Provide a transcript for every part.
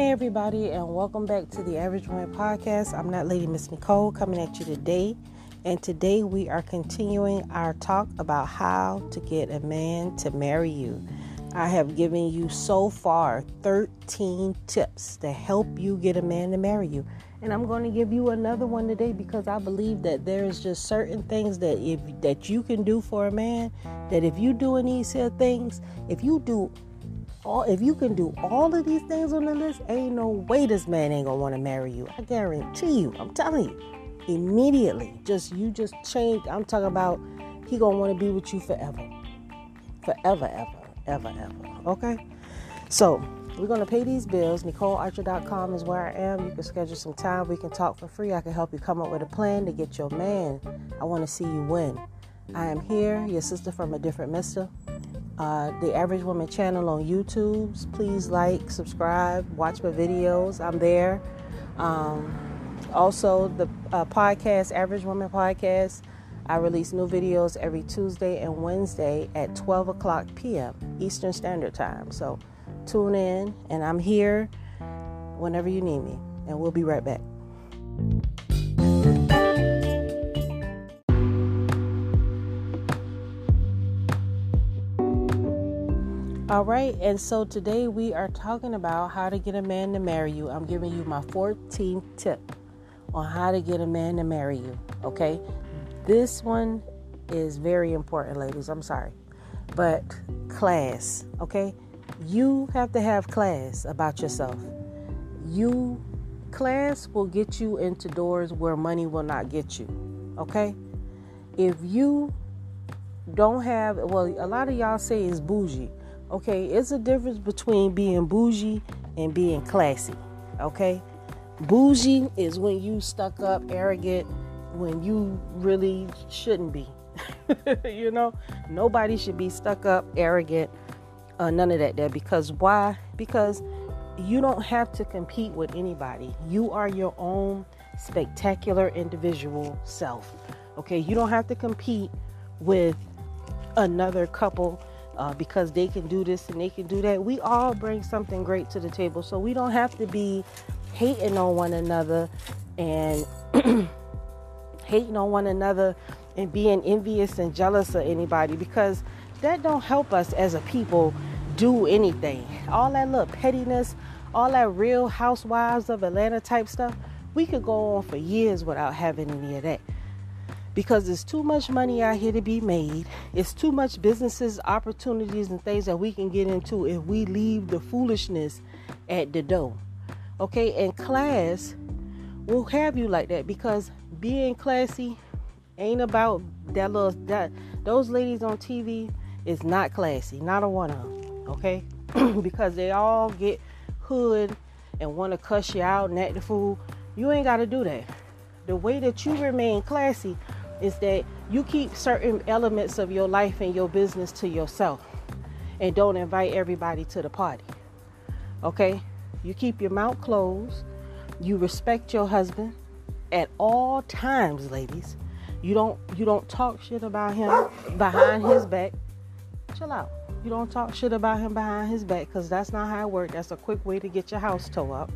Hey, everybody, and welcome back to the Average Woman Podcast. I'm not Lady Miss Nicole coming at you today. And today we are continuing our talk about how to get a man to marry you. I have given you so far 13 tips to help you get a man to marry you. And I'm going to give you another one today because I believe that there is just certain things that if that you can do for a man that if you doing these here things, if you do all if you can do all of these things on the list, ain't no way this man ain't gonna want to marry you. I guarantee you. I'm telling you. Immediately. Just you just change. I'm talking about he gonna want to be with you forever. Forever, ever, ever, ever. Okay? So we're gonna pay these bills. NicoleArcher.com is where I am. You can schedule some time. We can talk for free. I can help you come up with a plan to get your man. I want to see you win. I am here, your sister from a different mister uh, the Average Woman channel on YouTube. Please like, subscribe, watch my videos. I'm there. Um, also, the uh, podcast, Average Woman Podcast. I release new videos every Tuesday and Wednesday at 12 o'clock p.m. Eastern Standard Time. So tune in, and I'm here whenever you need me. And we'll be right back. All right, and so today we are talking about how to get a man to marry you. I'm giving you my 14th tip on how to get a man to marry you. Okay, this one is very important, ladies. I'm sorry, but class. Okay, you have to have class about yourself. You class will get you into doors where money will not get you. Okay, if you don't have well, a lot of y'all say it's bougie Okay, it's a difference between being bougie and being classy. Okay, bougie is when you stuck up, arrogant, when you really shouldn't be. you know, nobody should be stuck up, arrogant, uh, none of that there. Because why? Because you don't have to compete with anybody. You are your own spectacular individual self. Okay, you don't have to compete with another couple uh, because they can do this and they can do that. We all bring something great to the table, so we don't have to be hating on one another and hating on one another and being envious and jealous of anybody because that don't help us as a people do anything. All that little pettiness, all that real housewives of Atlanta type stuff, we could go on for years without having any of that because there's too much money out here to be made. It's too much businesses, opportunities, and things that we can get into if we leave the foolishness at the door. Okay, and class will have you like that because being classy ain't about that little that those ladies on TV is not classy, not a one of them. Okay, because they all get hood and want to cuss you out and act the fool. You ain't got to do that. The way that you remain classy is that you keep certain elements of your life and your business to yourself and don't invite everybody to the party. Okay? You keep your mouth closed. You respect your husband at all times, ladies. You don't you don't talk shit about him behind his back. Chill out. You don't talk shit about him behind his back because that's not how it works. That's a quick way to get your house towed up.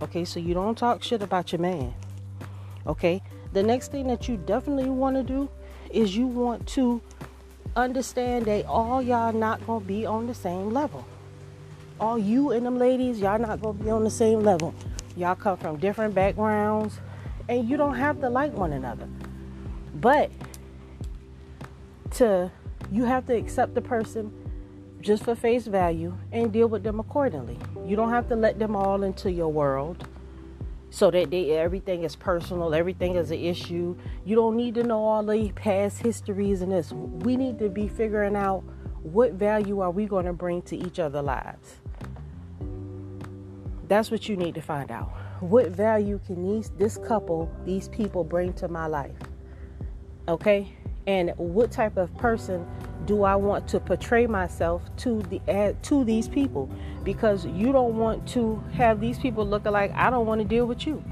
Okay, so you don't talk shit about your man. Okay, the next thing that you definitely want to do is you want to understand that all y'all not gonna be on the same level. All you and them ladies, y'all not gonna be on the same level. Y'all come from different backgrounds, and you don't have to like one another. But to you have to accept the person just for face value and deal with them accordingly. You don't have to let them all into your world so that they everything is personal, everything is an issue. You don't need to know all the past histories and this. We need to be figuring out what value are we going to bring to each other lives. That's what you need to find out. What value can these this couple, these people bring to my life? Okay? And what type of person do I want to portray myself to the uh, to these people? Because you don't want to have these people looking like I don't want to deal with you.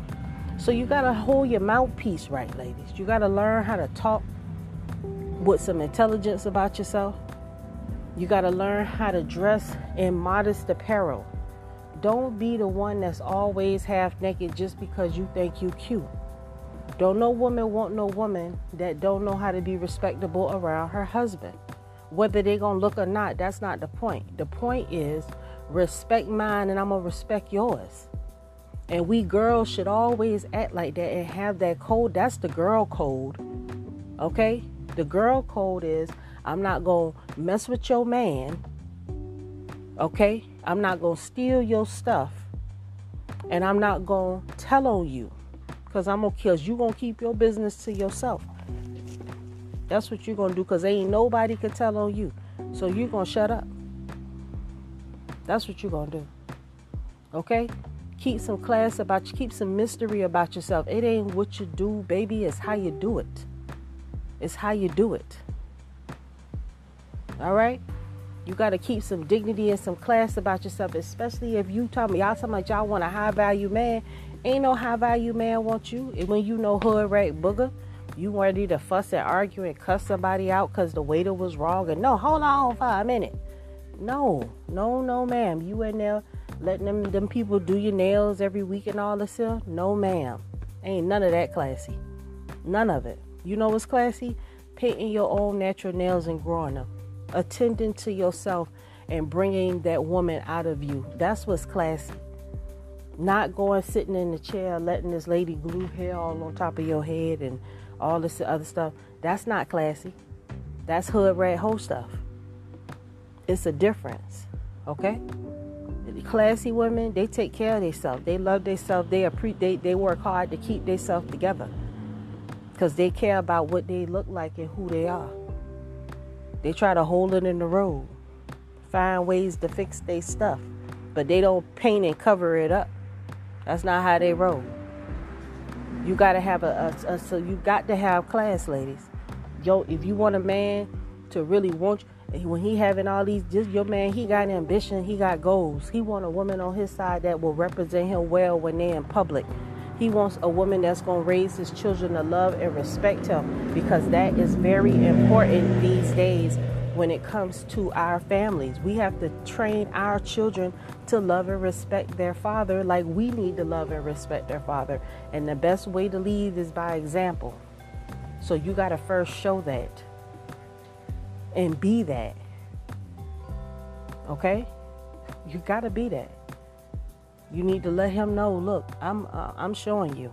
So you gotta hold your mouthpiece right, ladies. You gotta learn how to talk with some intelligence about yourself. You gotta learn how to dress in modest apparel. don't be the one that's always half naked just because you think you cute. Don't no woman want no woman that don't know how to be respectable around her husband. Whether they're gonna look or not, that's not the point. The point is respect mine and I'm gonna respect yours. And we girls should always act like that and have that code. That's the girl code. Okay? The girl code is I'm not going to mess with your man. Okay? I'm not going to steal your stuff. And I'm not going to tell on you. Because I'm going to kill you. going to keep your business to yourself. That's what you're to do because ain't nobody can tell on you. So you're to shut up. That's what you're to do. Okay? Keep some class about you. Keep some mystery about yourself. It ain't what you do, baby. It's how you do it. It's how you do it. All right? You got to keep some dignity and some class about yourself, especially if you tell me, y'all talking about y'all want a high value man. Ain't no high value man want you. And when you know hood rat booger, you ready to fuss and argue and cuss somebody out because the waiter was wrong. And no, hold on for a minute. No, no, no, ma'am. You in there letting them them people do your nails every week and all this stuff? No, ma'am. Ain't none of that classy. None of it. You know what's classy? Painting your own natural nails and growing them. Attending to yourself and bringing that woman out of you. That's what's classy. Not going sitting in the chair, letting this lady glue hair all on top of your head and all this other stuff. That's not classy. That's hood rat hoe stuff. It's a difference. Okay? classy women, they take care of themselves. They love themselves. They, appre- they they work hard to keep themselves together because they care about what they look like and who they are. They try to hold it in the road, find ways to fix their stuff, but they don't paint and cover it up. That's not how they roll. You gotta have a, a, a so you got to have class, ladies. Yo, if you want a man to really want you when he having all these just your man he got ambition he got goals he want a woman on his side that will represent him well when they're in public he wants a woman that's going to raise his children to love and respect him because that is very important these days when it comes to our families we have to train our children to love and respect their father like we need to love and respect their father and the best way to lead is by example so you got to first show that and be that. Okay? You got to be that. You need to let him know, look, I'm uh, I'm showing you.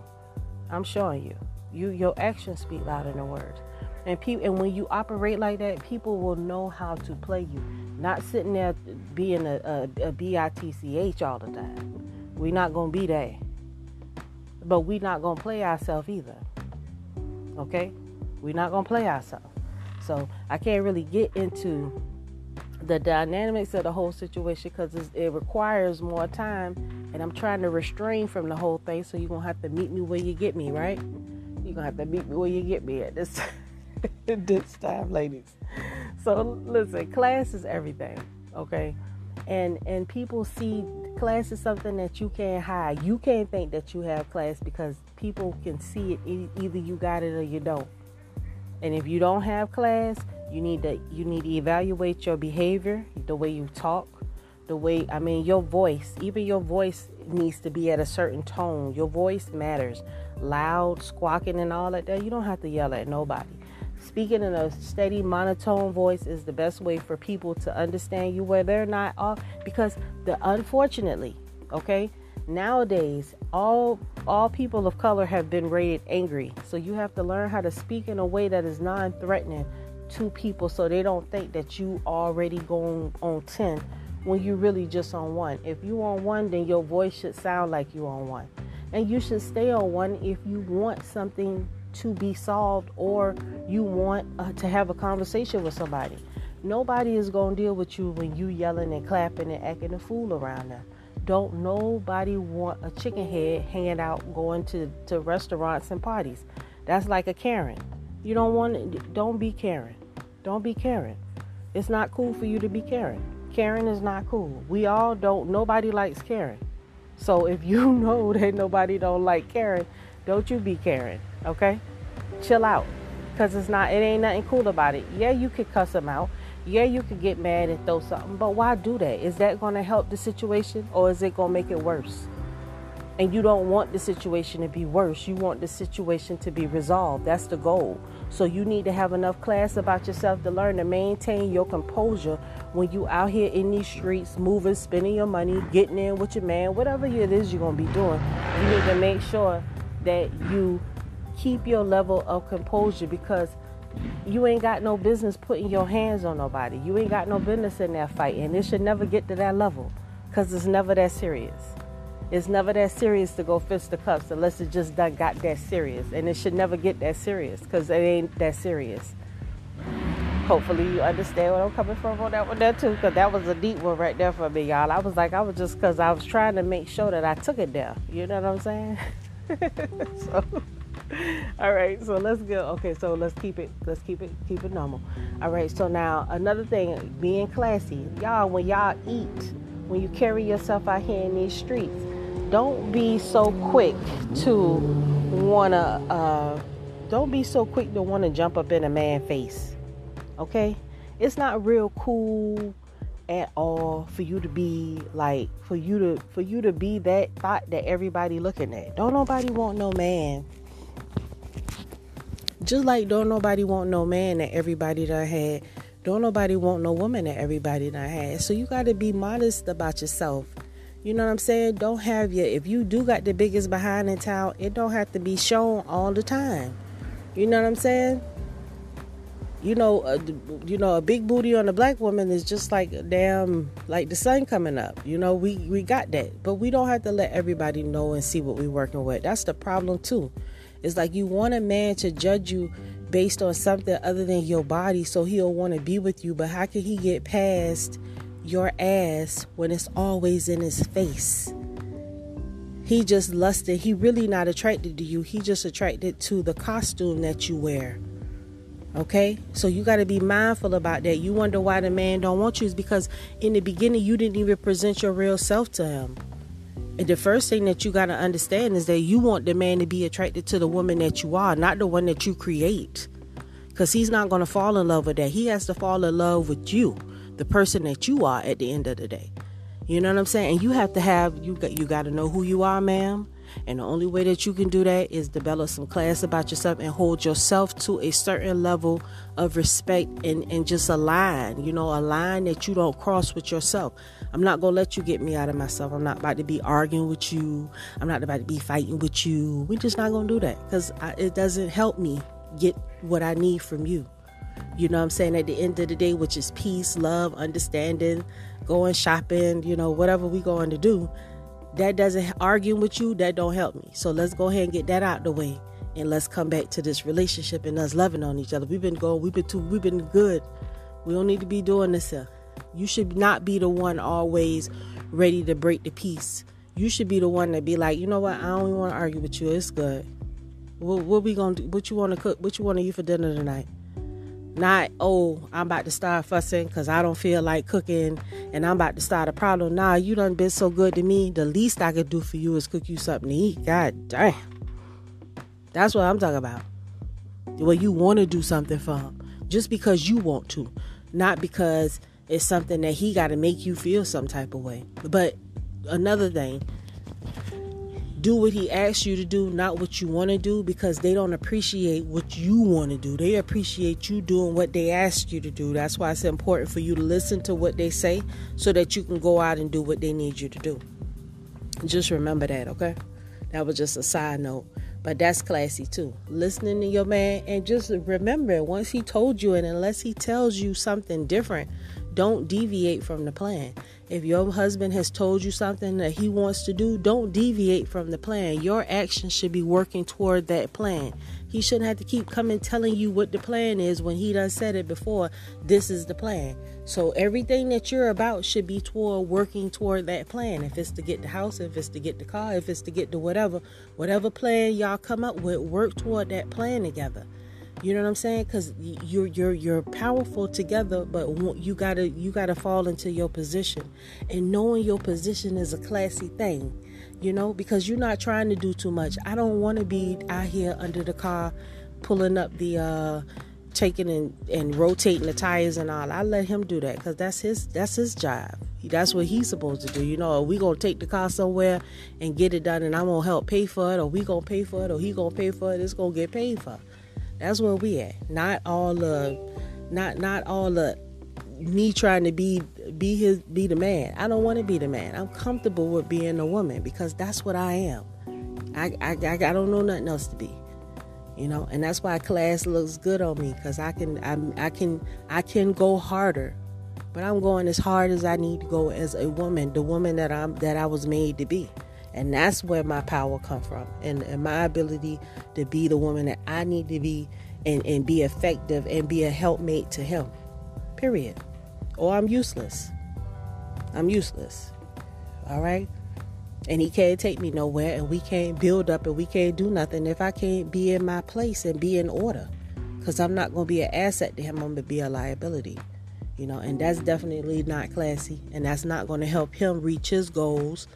I'm showing you. You your actions speak louder than words. And people and when you operate like that, people will know how to play you. Not sitting there being a, a, a B-I-T-C-H all the time. We're not to be that. But we're not to play ourselves either. Okay? We're not to play ourselves. So I can't really get into the dynamics of the whole situation because it requires more time and I'm trying to restrain from the whole thing. So you're to have to meet me where you get me, right? You're to have to meet me where you get me at this, this time, ladies. So listen, class is everything, okay? And and people see class is something that you can't hide. You can't think that you have class because people can see it. Either you got it or you don't. And if you don't have class, you need to you need to evaluate your behavior, the way you talk, the way I mean your voice, even your voice needs to be at a certain tone. Your voice matters. Loud, squawking and all that that you don't have to yell at nobody. Speaking in a steady monotone voice is the best way for people to understand you where they're not off because the unfortunately, okay? Nowadays, all all people of color have been rated angry. So you have to learn how to speak in a way that is non-threatening to people so they don't think that you already going on 10 when you really just on one. If you on one, then your voice should sound like you on one. And you should stay on one if you want something to be solved or you want uh, to have a conversation with somebody. Nobody is going to deal with you when you yelling and clapping and acting a fool around them don't nobody want a chicken head hanging out going to, to restaurants and parties. That's like a Karen. You don't want don't be Karen. Don't be Karen. It's not cool for you to be Karen. Karen is not cool. We all don't nobody likes Karen. So if you know that nobody don't like Karen, don't you be Karen, okay? Chill out. Cuz it's not it ain't nothing cool about it. Yeah, you could cuss them out. Yeah, you could get mad and throw something, but why do that? Is that to help the situation or is it to make it worse? And you don't want the situation to be worse. You want the situation to be resolved. That's the goal. So you need to have enough class about yourself to learn to maintain your composure when you out here in these streets, moving, spending your money, getting in with your man, whatever it is you're gonna be doing. You need to make sure that you keep your level of composure because you ain't got no business putting your hands on nobody. You ain't got no business in that fight, and it should never get to that level because it's never that serious. It's never that serious to go fist the cuffs unless it just done got that serious, and it should never get that serious because it ain't that serious. Hopefully you understand where I'm coming from on that one there too, because that was a deep one right there for me, y'all. I was like, I was just because I was trying to make sure that I took it there. You know what I'm saying? so. all right so let's go. Okay so let's keep it let's keep it keep it normal. All right so now another thing being classy. Y'all when y'all eat when you carry yourself out here in these streets don't be so quick to wanna uh, don't be so quick to want to jump up in a man face okay? It's not real cool at all for you to be like for you to for you to be that thought that everybody looking at. Don't nobody want no man just like don't nobody want no man that everybody done had don't nobody want no woman that everybody done had so you got to be modest about yourself you know what I'm saying? Don't have your if you do got the biggest behind in town, it don't have to be shown all the time. You know what I'm saying? You know, uh, you know, a big booty on a black woman is just like damn, like the sun coming up. You know, we we got that, but we don't have to let everybody know and see what we working with. That's the problem too. It's like you want a man to judge you based on something other than your body, so he'll want to be with you. But how can he get past? your ass when it's always in his face. He just lusted. He really not attracted to you. He just attracted to the costume that you wear. Okay? So you got to be mindful about that. You wonder why the man don't want you is because in the beginning you didn't even present your real self to him. The first thing that you got to understand is that you want the man to be attracted to the woman that you are, not the one that you create. Cuz he's not going to fall in love with that. He has to fall in love with you the person that you are at the end of the day. You know what I'm saying? And you have to have you got you got to know who you are, ma'am. And the only way that you can do that is develop some class about yourself and hold yourself to a certain level of respect and, and just a line, you know, a line that you don't cross with yourself. I'm not going to let you get me out of myself. I'm not about to be arguing with you. I'm not about to be fighting with you. We're just not going to do that because it doesn't help me get what I need from you you know I'm saying, at the end of the day, which is peace, love, understanding, going shopping, you know, whatever we going to do, that doesn't argue with you, that don't help me. So let's go ahead and get that out the way and let's come back to this relationship and us loving on each other. We've been going, we've been too, we've been good. We don't need to be doing this here. You should not be the one always ready to break the peace. You should be the one to be like, you know what, I don't even want to argue with you. It's good. What, what we gonna do? What you want to cook? What you want to eat for dinner tonight? Not, oh, I'm about to start fussing because I don't feel like cooking and I'm about to start a problem. Nah, you done been so good to me. The least I could do for you is cook you something to eat. God damn. That's what I'm talking about. Well, you want to do something for him just because you want to, not because it's something that he got to make you feel some type of way. But another thing, do what he asks you to do, not what you want to do, because they don't appreciate what you want to do. They appreciate you doing what they ask you to do. That's why it's important for you to listen to what they say so that you can go out and do what they need you to do. Just remember that, okay? That was just a side note. But that's classy too. Listening to your man and just remember once he told you, and unless he tells you something different, don't deviate from the plan. If your husband has told you something that he wants to do, don't deviate from the plan. Your actions should be working toward that plan. He shouldn't have to keep coming telling you what the plan is when he done said it before. This is the plan. So everything that you're about should be toward working toward that plan. If it's to get the house, if it's to get the car, if it's to get the whatever, whatever plan y'all come up with, work toward that plan together. You know what I'm saying? Because you're you're you're powerful together, but you gotta you gotta fall into your position, and knowing your position is a classy thing. You know, because you're not trying to do too much. I don't want to be out here under the car, pulling up the uh, taking and, and rotating the tires and all. I let him do that because that's his that's his job. That's what he's supposed to do. You know, we gonna take the car somewhere and get it done, and I'm gonna help pay for it, or we gonna pay for it, or he gonna pay for it. It's gonna get paid for. That's where we at. Not all the, not not all the, me trying to be be his be the man. I don't want to be the man. I'm comfortable with being a woman because that's what I am. I I I, I don't know nothing else to be you know and that's why class looks good on me because i can I, I can i can go harder but i'm going as hard as i need to go as a woman the woman that i'm that i was made to be and that's where my power come from and, and my ability to be the woman that i need to be and, and be effective and be a helpmate to him period or i'm useless i'm useless all right and he can't take me nowhere and we can't build up and we can't do nothing if I can't be in my place and be in order. Because I'm not going to be an asset to him, I'm going to be a liability. You know, and that's definitely not classy and that's not going to help him reach his goals,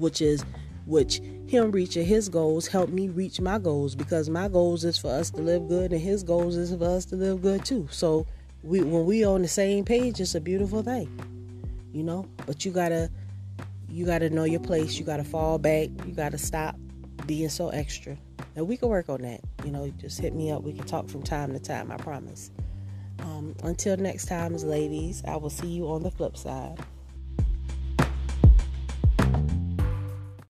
which is which him reaching his goals help me reach my goals because my goals is for us to live good and his goals is for us to live good too. So we when we on the same page, it's a beautiful thing. You know, but you gotta you got to know your place. You got to fall back. You got to stop being so extra. And we can work on that. You know, just hit me up. We can talk from time to time. I promise. Um, until next time, ladies, I will see you on the flip side.